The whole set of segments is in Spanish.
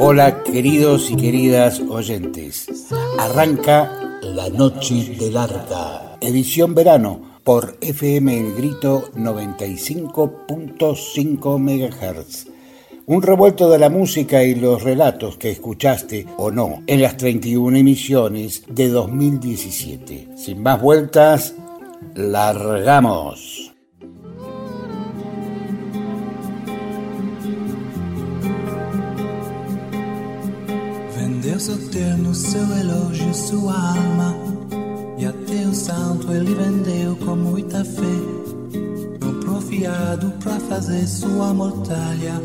Hola queridos y queridas oyentes. Arranca La Noche del Arca, edición verano por FM El Grito 95.5 MHz. Un revuelto de la música y los relatos que escuchaste o no en las 31 emisiones de 2017. Sin más vueltas, largamos. Vendeu seu terno, seu sua alma. E até o santo ele vendeu com muita fé. Comprou fiado pra fazer sua mortalha.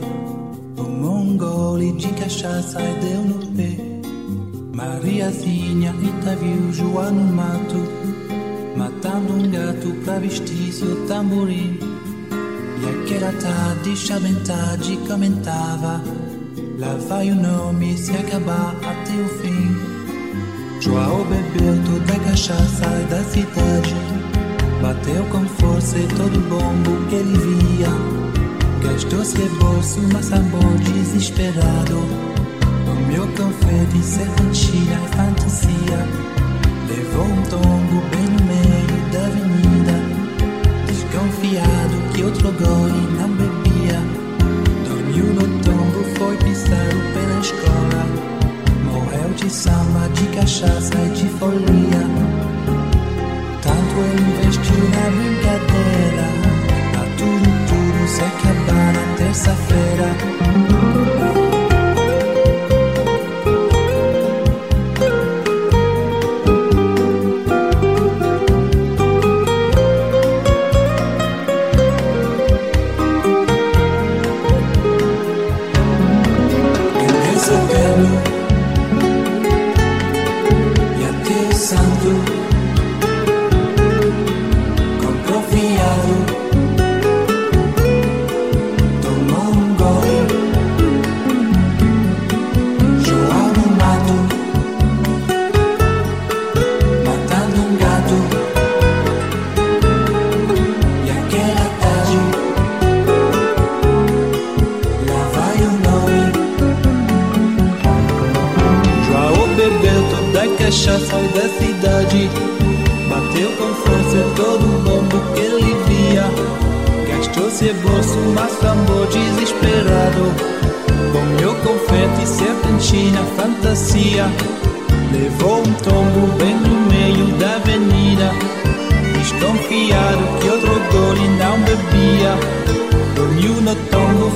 Tomou um gole de cachaça e deu no pé. Mariazinha Rita viu João no mato, matando um gato pra vestir seu tamborim. E aquela tarde, tarde, comentava. Lá vai o nome se acabar até o fim. João bebeu toda a cachaça da cidade. Bateu com força e todo bombo que ele via. Gastou-se bolso, mas amor desesperado. Comeu confete, serpentina e fantasia. Levou um tombo bem no meio da avenida. Desconfiado que outro gole não cachaça e de folia. Tanto ele investiu na brincadeira. A tudo, tudo se acabar na terça-feira.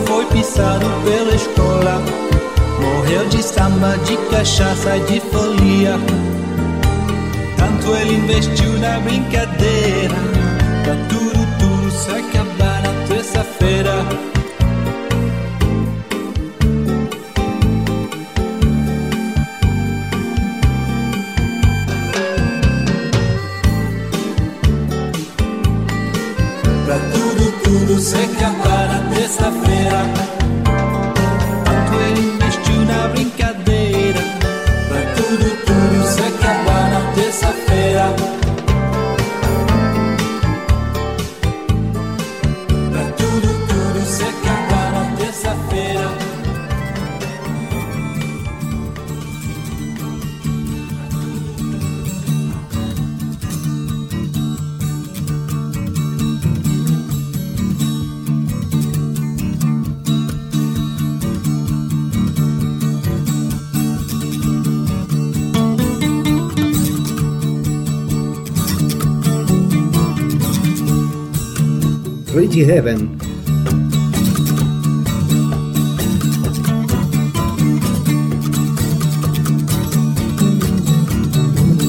Foi pisado pela escola Morreu de samba, de cachaça e de folia. Tanto ele investiu na brincadeira. Pra tudo, tudo se acabar na terça-feira. Pra tudo, tudo se acabar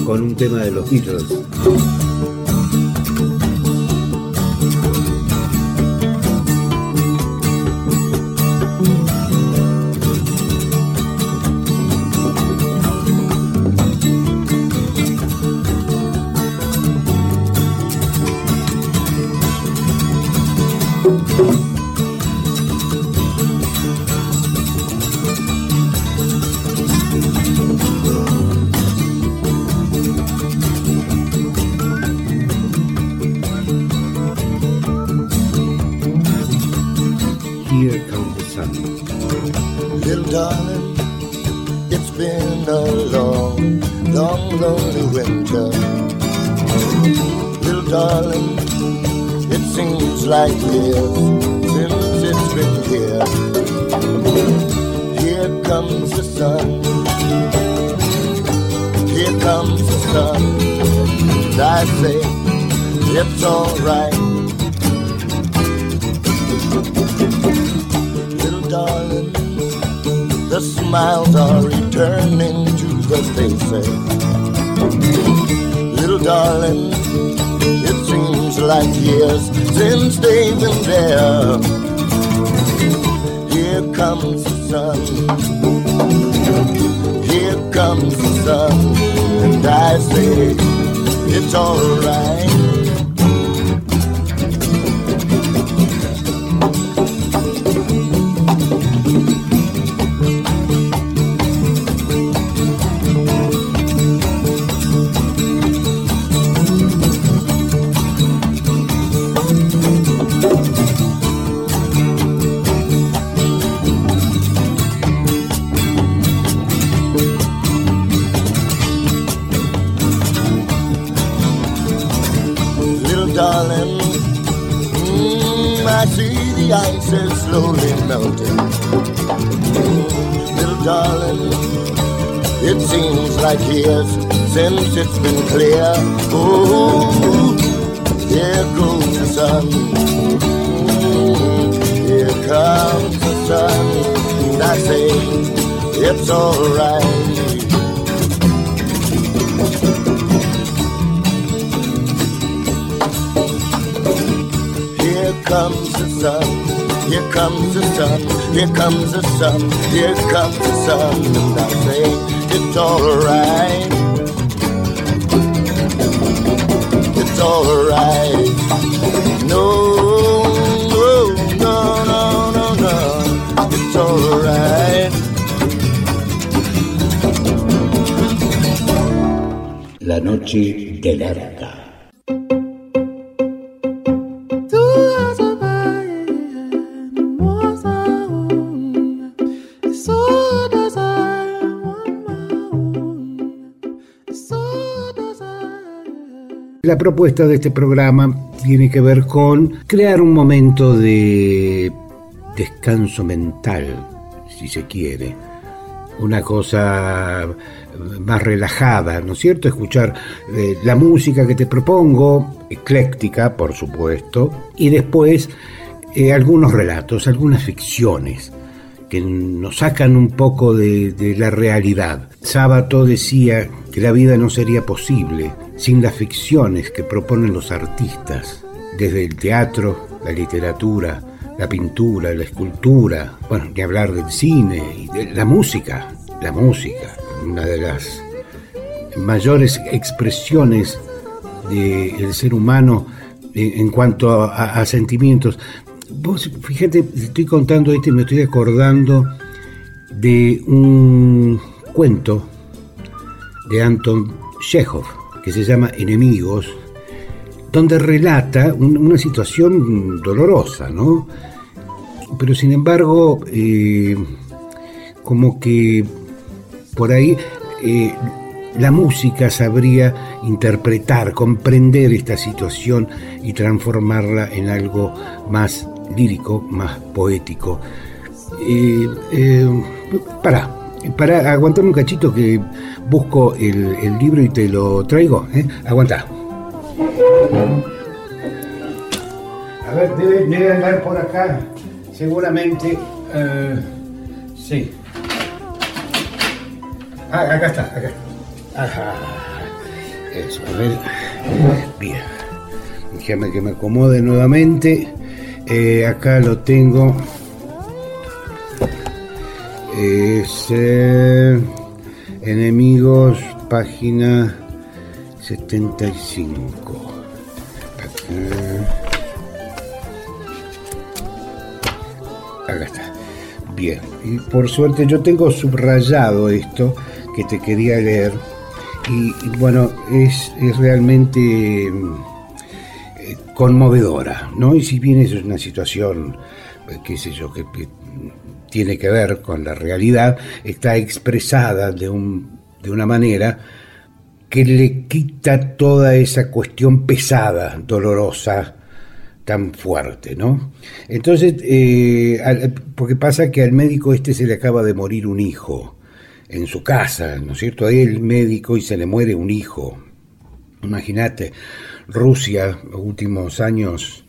Con un tema de los Beatles. like this since it's been here. Here comes the sun. Here comes the sun. And I say, it's alright. Little darling, the smiles are returning to the faces. Little darling, it seems like years since they've been there. Here comes the sun. Here comes the sun. And I say, it's alright. the ice is slowly melting. Little darling, it seems like years since it's been clear. Oh, here goes the sun. Here comes the sun. And I say, it's alright. comes the sun. Here comes the sun. Here comes the sun. Here comes the sun. And I say it's alright. It's alright. No, no, no, no, no, no. It's alright. La noche del arte. Propuesta de este programa tiene que ver con crear un momento de descanso mental, si se quiere. Una cosa más relajada, ¿no es cierto? Escuchar eh, la música que te propongo, ecléctica, por supuesto, y después eh, algunos relatos, algunas ficciones que nos sacan un poco de, la realidad. Sábato decía que la vida no sería posible sin las ficciones que proponen los artistas, desde el teatro, la literatura, la pintura, la escultura, bueno, ni hablar del cine y de la música, la música, una de las mayores expresiones del ser humano en, cuanto a, sentimientos. Fíjate, estoy contando esto y me estoy acordando de un cuento de Anton Chekhov, que se llama Enemigos, donde relata una situación dolorosa, ¿no? Pero sin embargo, eh, como que por ahí eh, la música sabría interpretar, comprender esta situación y transformarla en algo más lírico, más poético. Eh, para, para, aguantarme un cachito que busco el, libro y te lo traigo. ¿eh? Aguanta. A ver, debe, andar por acá, seguramente. Eh, sí. Ah, acá está, acá. Ajá. Eso, a ver. Bien. Déjame que me acomode nuevamente. Eh, acá lo tengo. Es. Enemigos, página 75. Acá está. Bien, y por suerte yo tengo subrayado esto que te quería leer y, bueno, es, realmente eh, conmovedora, ¿no? Y si bien es una situación, eh, qué sé yo, que, tiene que ver con la realidad, está expresada de, un, de una manera que le quita toda esa cuestión pesada, dolorosa, tan fuerte, ¿no? Entonces, eh, porque pasa que al médico este se le acaba de morir un hijo en su casa, ¿no es cierto? Ahí el médico y se le muere un hijo. Imagínate, Rusia, últimos años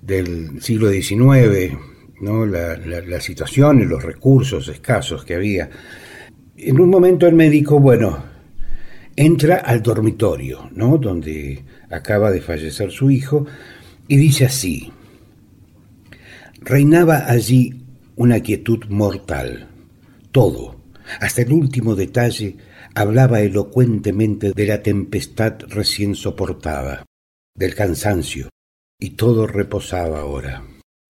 del siglo XIX, ¿no? La, la, situación y los recursos escasos que había. En un momento el médico, bueno, entra al dormitorio, ¿no? Donde acaba de fallecer su hijo, y dice así, reinaba allí una quietud mortal. Todo, hasta el último detalle, hablaba elocuentemente de la tempestad recién soportada, del cansancio, y todo reposaba ahora.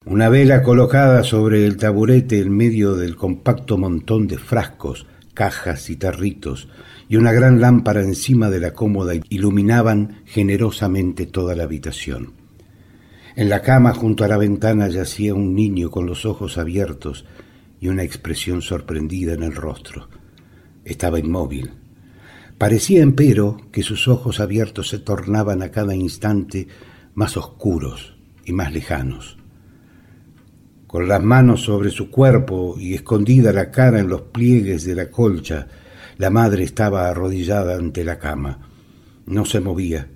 Una vela colocada sobre el taburete en medio del compacto montón de frascos, cajas y tarritos, y una gran lámpara encima de la cómoda iluminaban generosamente toda la habitación. En la cama junto a la ventana yacía un niño con los ojos abiertos y una expresión sorprendida en el rostro. Estaba inmóvil. Parecía, empero, que sus ojos abiertos se tornaban a cada instante más oscuros y más lejanos. Con las manos sobre su cuerpo y escondida la cara en los pliegues de la colcha, la madre estaba arrodillada ante la cama. No se movía,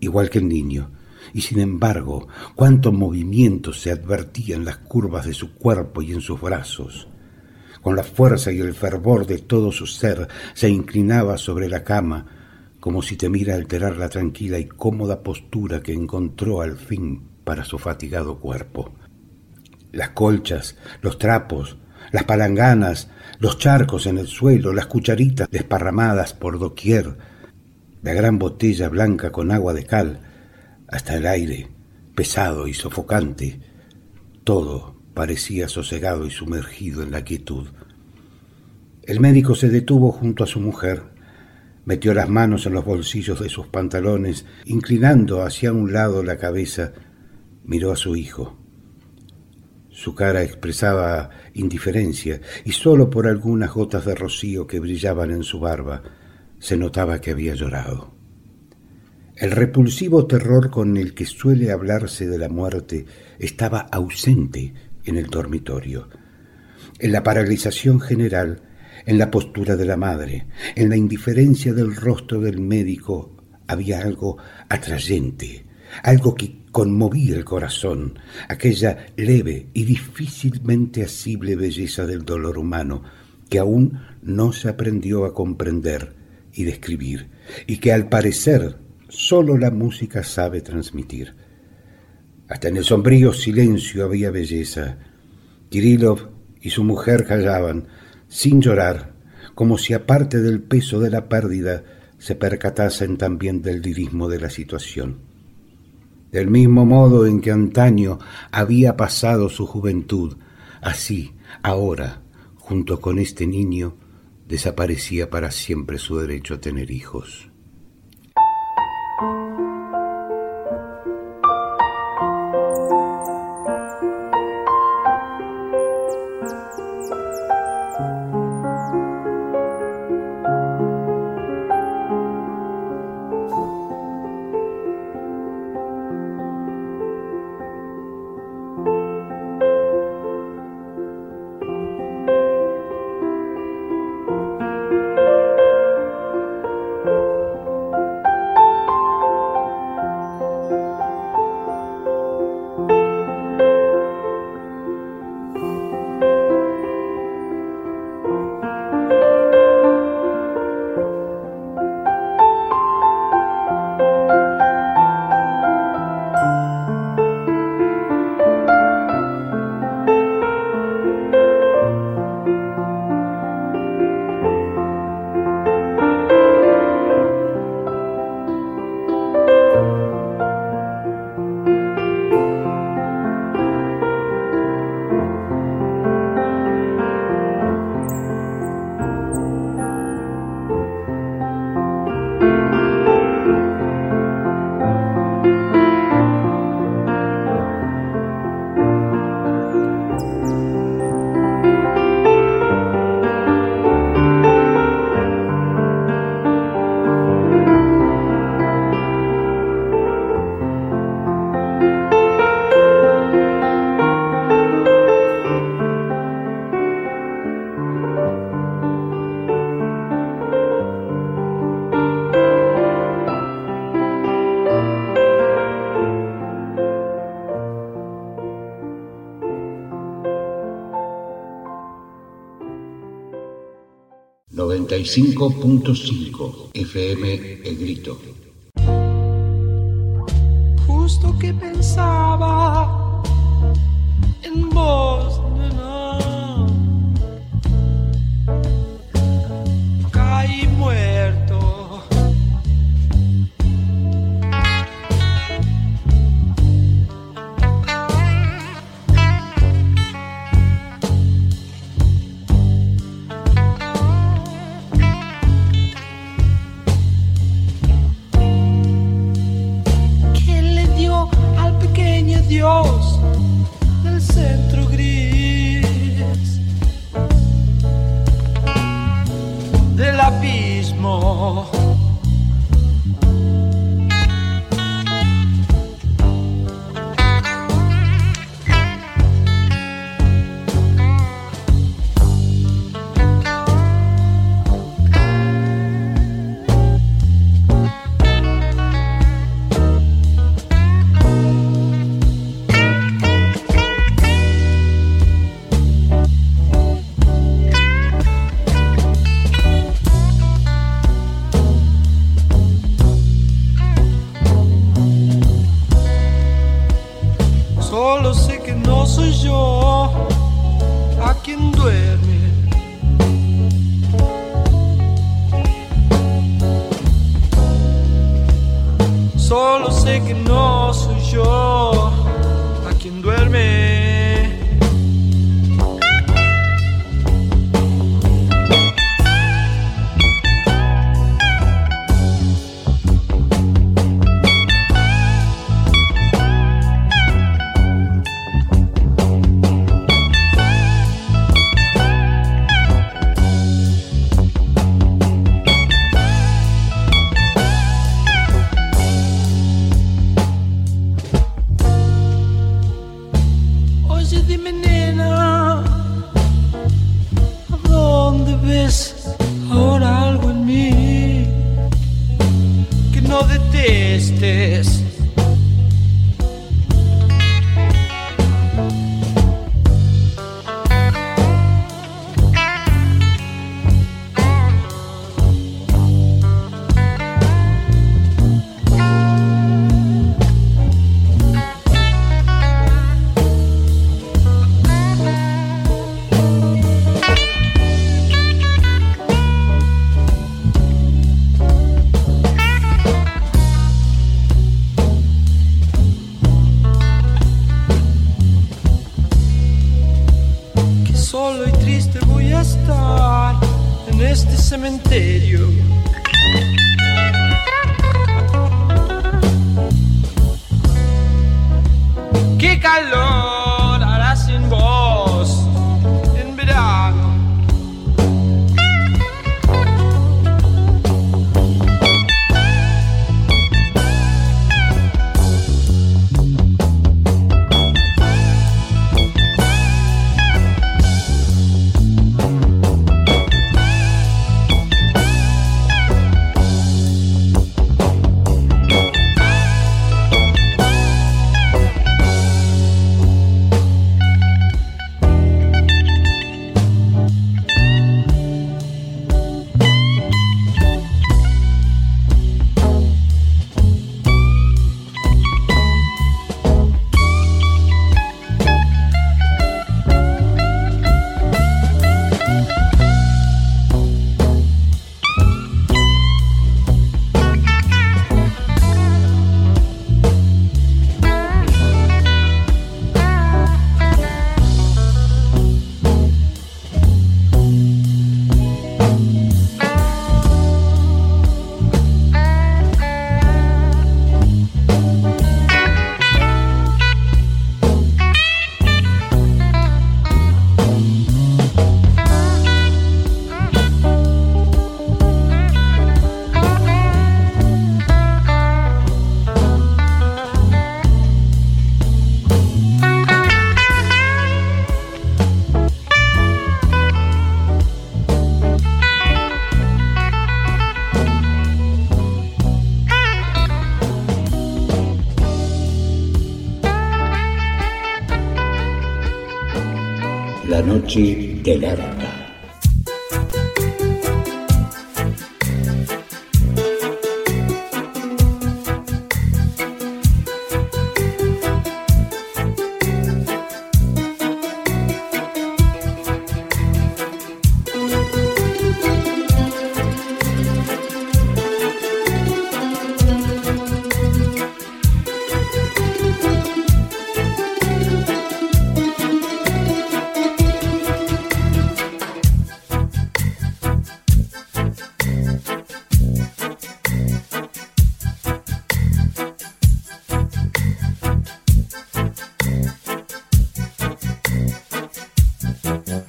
igual que el niño y sin embargo, cuántos movimientos se advertían en las curvas de su cuerpo y en sus brazos. Con la fuerza y el fervor de todo su ser se inclinaba sobre la cama, como si temiera alterar la tranquila y cómoda postura que encontró al fin para su fatigado cuerpo. Las colchas, los trapos, las palanganas, los charcos en el suelo, las cucharitas desparramadas por doquier, la gran botella blanca con agua de cal, hasta el aire, pesado y sofocante, todo parecía sosegado y sumergido en la quietud. El médico se detuvo junto a su mujer, metió las manos en los bolsillos de sus pantalones, inclinando hacia un lado la cabeza, miró a su hijo. Su cara expresaba indiferencia y sólo por algunas gotas de rocío que brillaban en su barba se notaba que había llorado. El repulsivo terror con el que suele hablarse de la muerte estaba ausente en el dormitorio. En la paralización general, en la postura de la madre, en la indiferencia del rostro del médico, había algo atrayente, algo que conmovía el corazón, aquella leve y difícilmente asible belleza del dolor humano que aún no se aprendió a comprender y describir, y que al parecer solo la música sabe transmitir. Hasta en el sombrío silencio había belleza. Kirillov y su mujer callaban, sin llorar, como si aparte del peso de la pérdida se percatasen también del lirismo de la situación. Del mismo modo en que antaño había pasado su juventud, así, ahora, junto con este niño, desaparecía para siempre su derecho a tener hijos. 95.5 FM El Grito. Justo que pensaba 么？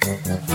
Mm-hmm.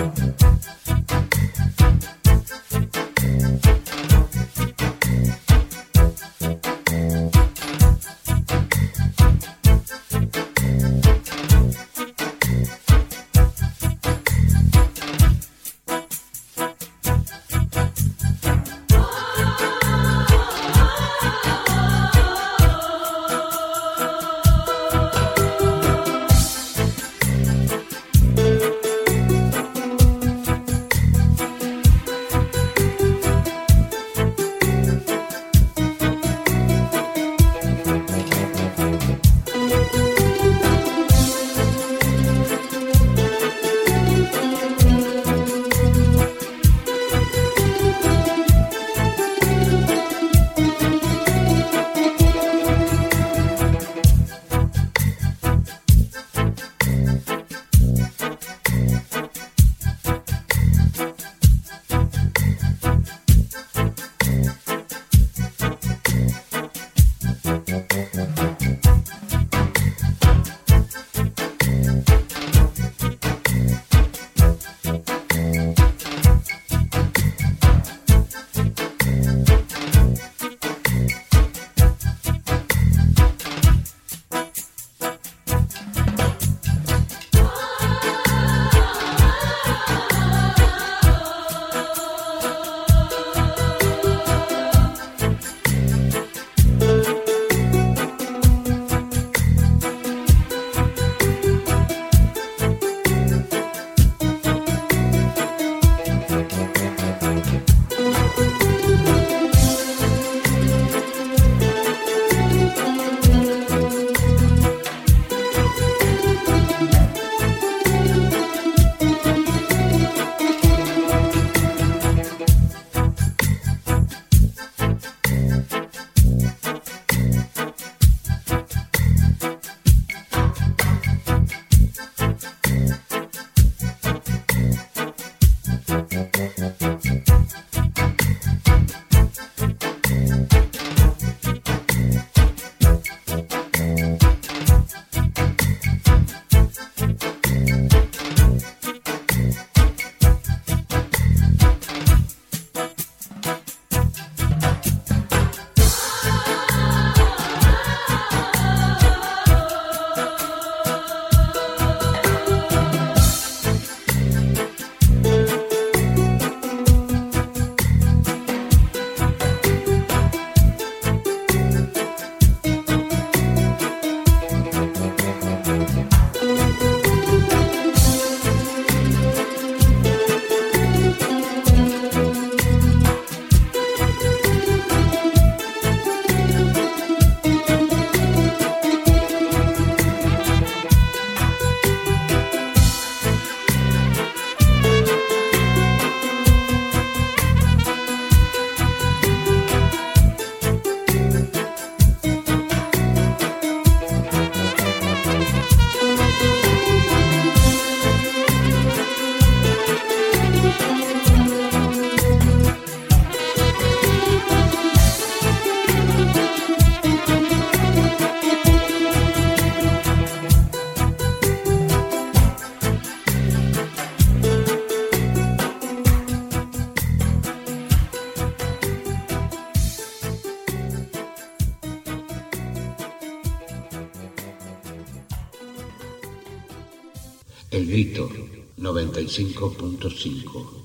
95.5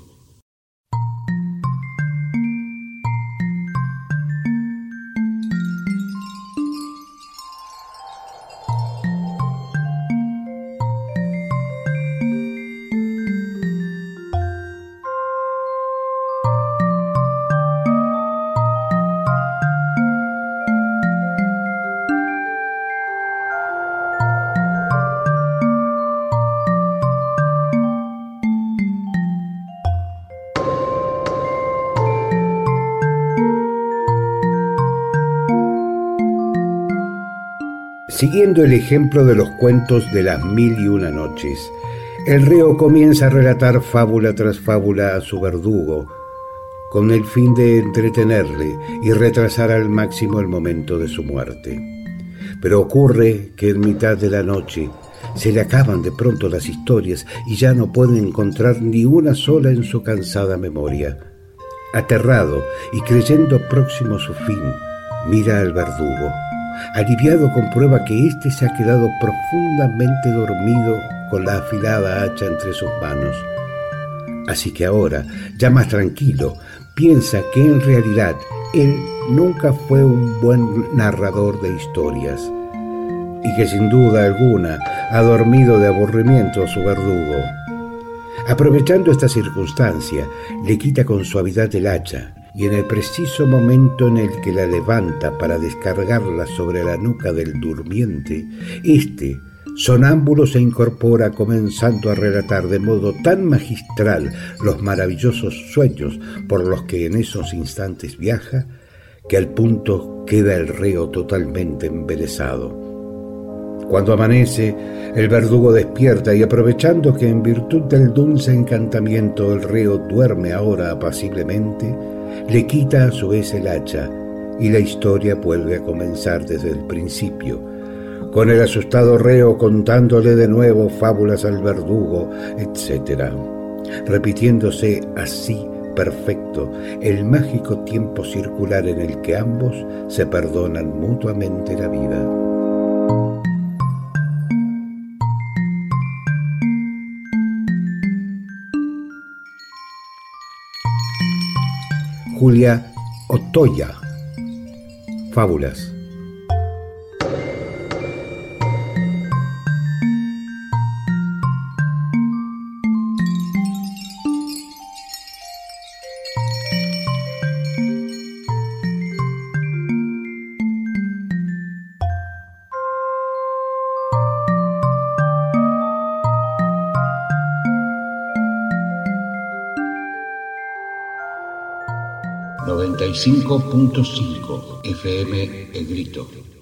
Siguiendo el ejemplo de los cuentos de las mil y una noches, el reo comienza a relatar fábula tras fábula a su verdugo, con el fin de entretenerle y retrasar al máximo el momento de su muerte. Pero ocurre que en mitad de la noche se le acaban de pronto las historias y ya no puede encontrar ni una sola en su cansada memoria. Aterrado y creyendo próximo su fin, mira al verdugo Aliviado comprueba que éste se ha quedado profundamente dormido con la afilada hacha entre sus manos. Así que ahora, ya más tranquilo, piensa que en realidad él nunca fue un buen narrador de historias y que sin duda alguna ha dormido de aburrimiento a su verdugo. Aprovechando esta circunstancia, le quita con suavidad el hacha y en el preciso momento en el que la levanta para descargarla sobre la nuca del durmiente, éste, sonámbulo, se incorpora comenzando a relatar de modo tan magistral los maravillosos sueños por los que en esos instantes viaja, que al punto queda el reo totalmente embelesado. Cuando amanece, el verdugo despierta y aprovechando que en virtud del dulce encantamiento el reo duerme ahora apaciblemente, le quita a su vez el hacha y la historia vuelve a comenzar desde el principio, con el asustado reo contándole de nuevo fábulas al verdugo, etc., repitiéndose así perfecto el mágico tiempo circular en el que ambos se perdonan mutuamente la vida. Julia Otoya. Fábulas. 95.5 FM El Grito.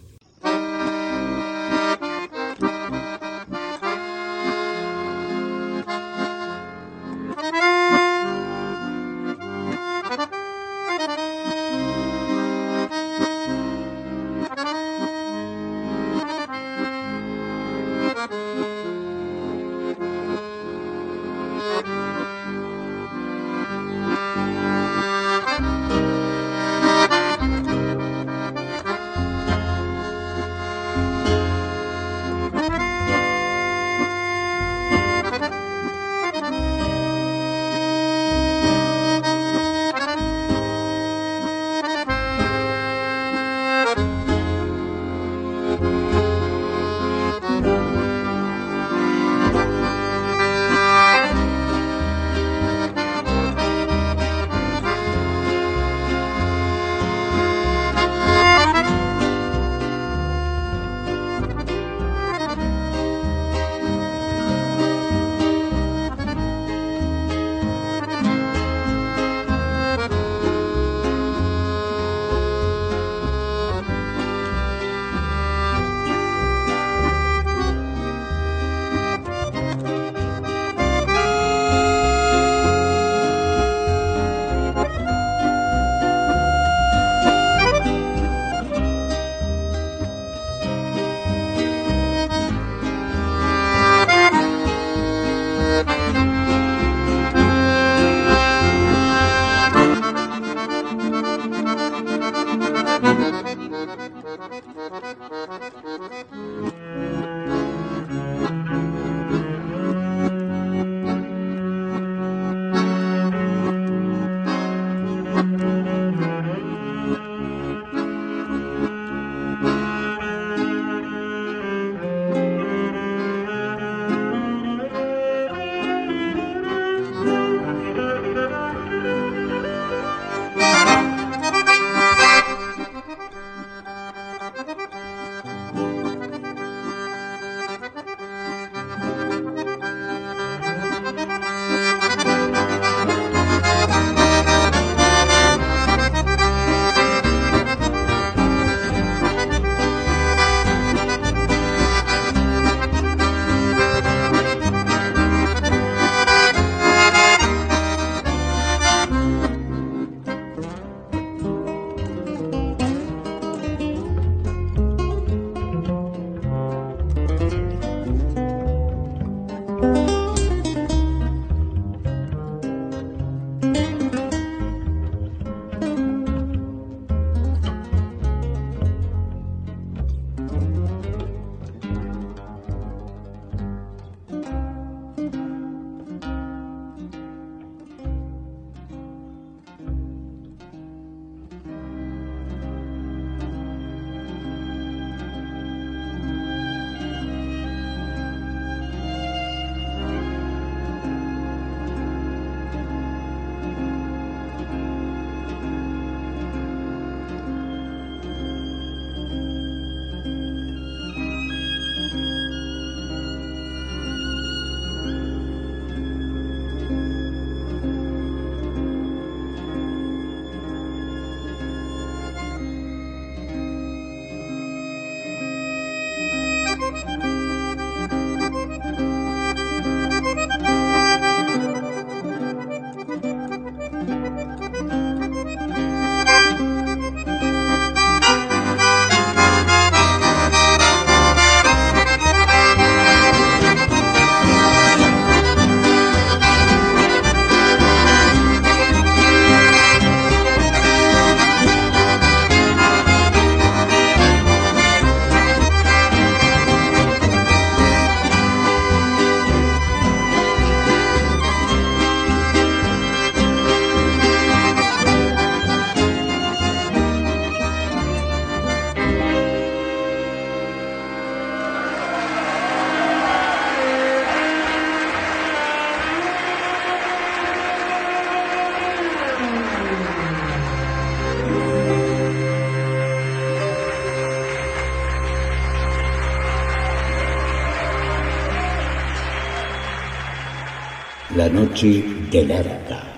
La noche del arca.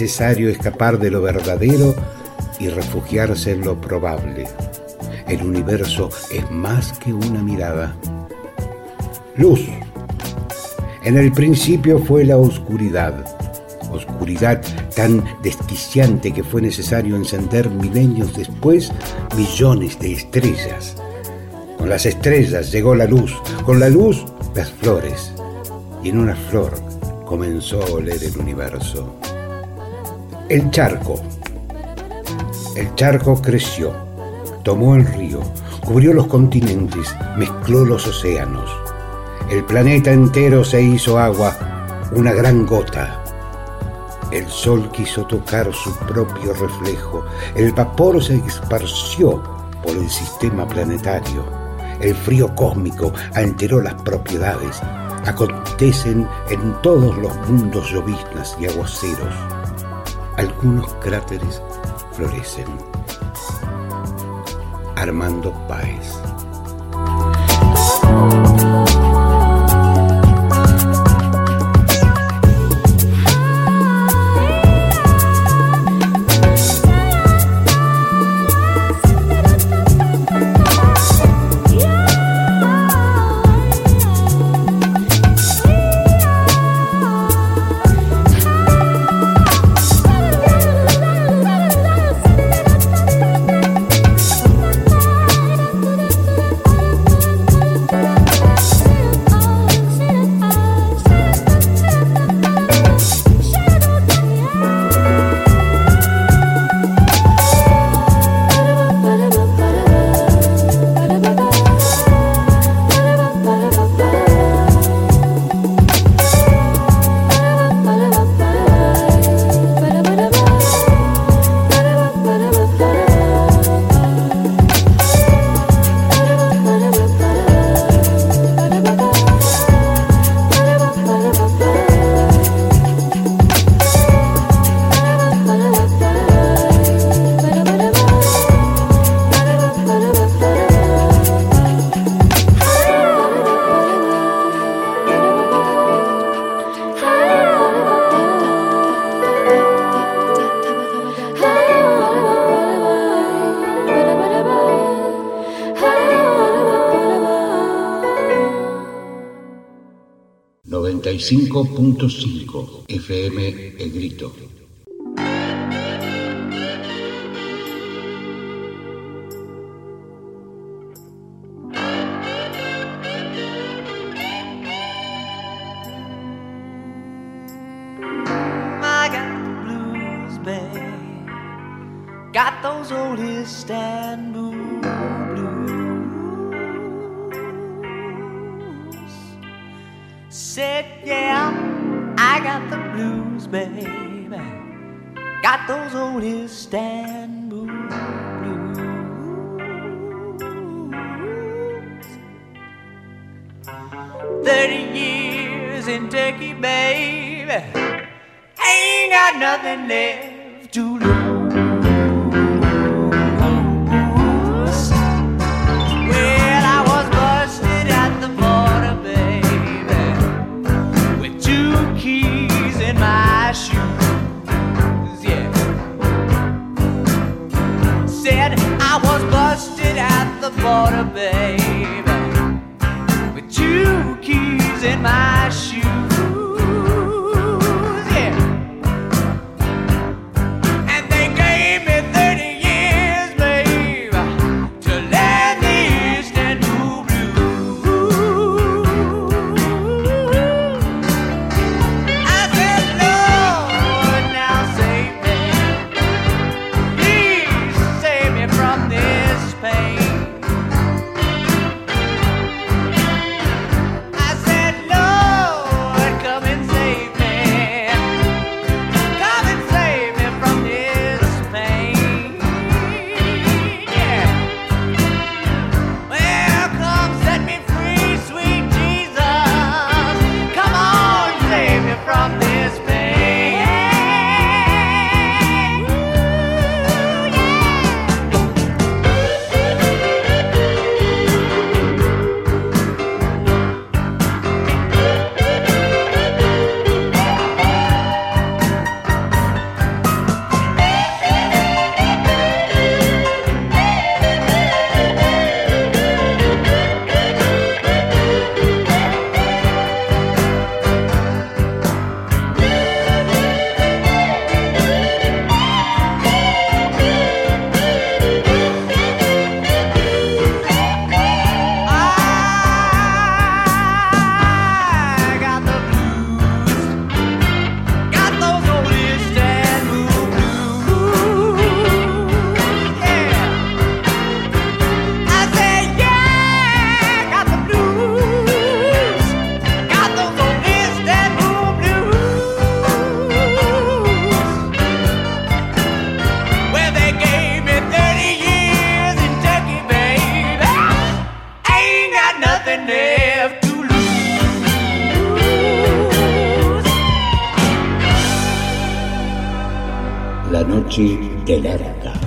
Necesario escapar de lo verdadero y refugiarse en lo probable. El universo es más que una mirada. Luz. En el principio fue la oscuridad, oscuridad tan desquiciante que fue necesario encender milenios después millones de estrellas. Con las estrellas llegó la luz, con la luz las flores, y en una flor comenzó a oler el universo. El charco. El charco creció, tomó el río, cubrió los continentes, mezcló los océanos. El planeta entero se hizo agua, una gran gota. El sol quiso tocar su propio reflejo. El vapor se esparció por el sistema planetario. El frío cósmico alteró las propiedades. Acontecen en todos los mundos lloviznas y aguaceros. Algunos cráteres florecen. Armando Páez. 5.5 FM El Grito. noche the larga.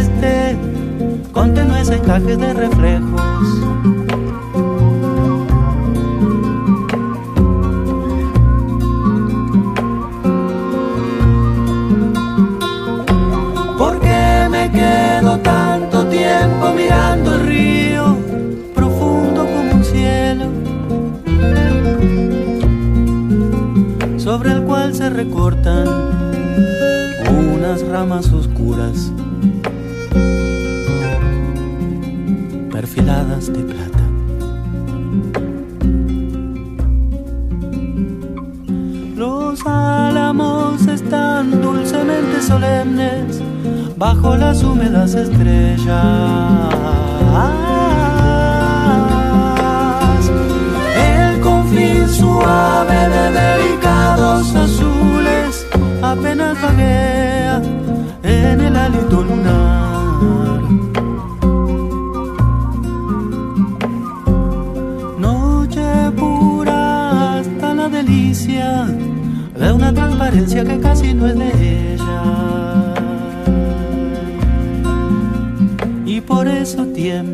celeste con tenues encajes de reflejos. ¿Por qué me quedo tanto tiempo mirando el río profundo como un cielo? Sobre el cual se recortan unas ramas oscuras de plata. Los álamos están dulcemente solemnes bajo las húmedas estrellas. El confín suave de transparencia que casi no es de ella. por eso tiembla.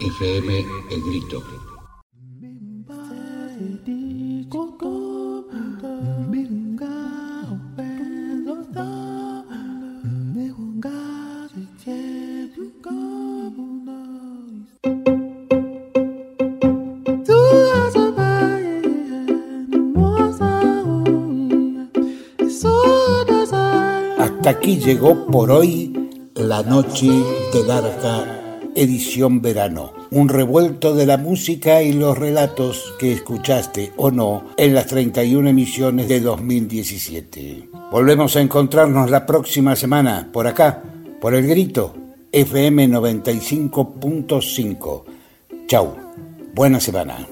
FM El Grito. Hasta aquí llegó por hoy noche de larga edición verano, un revuelto de la música y los relatos que escuchaste o no en las 31 emisiones de 2017. Volvemos a encontrarnos la próxima semana por acá, por el grito FM 95.5. Chau, buena semana.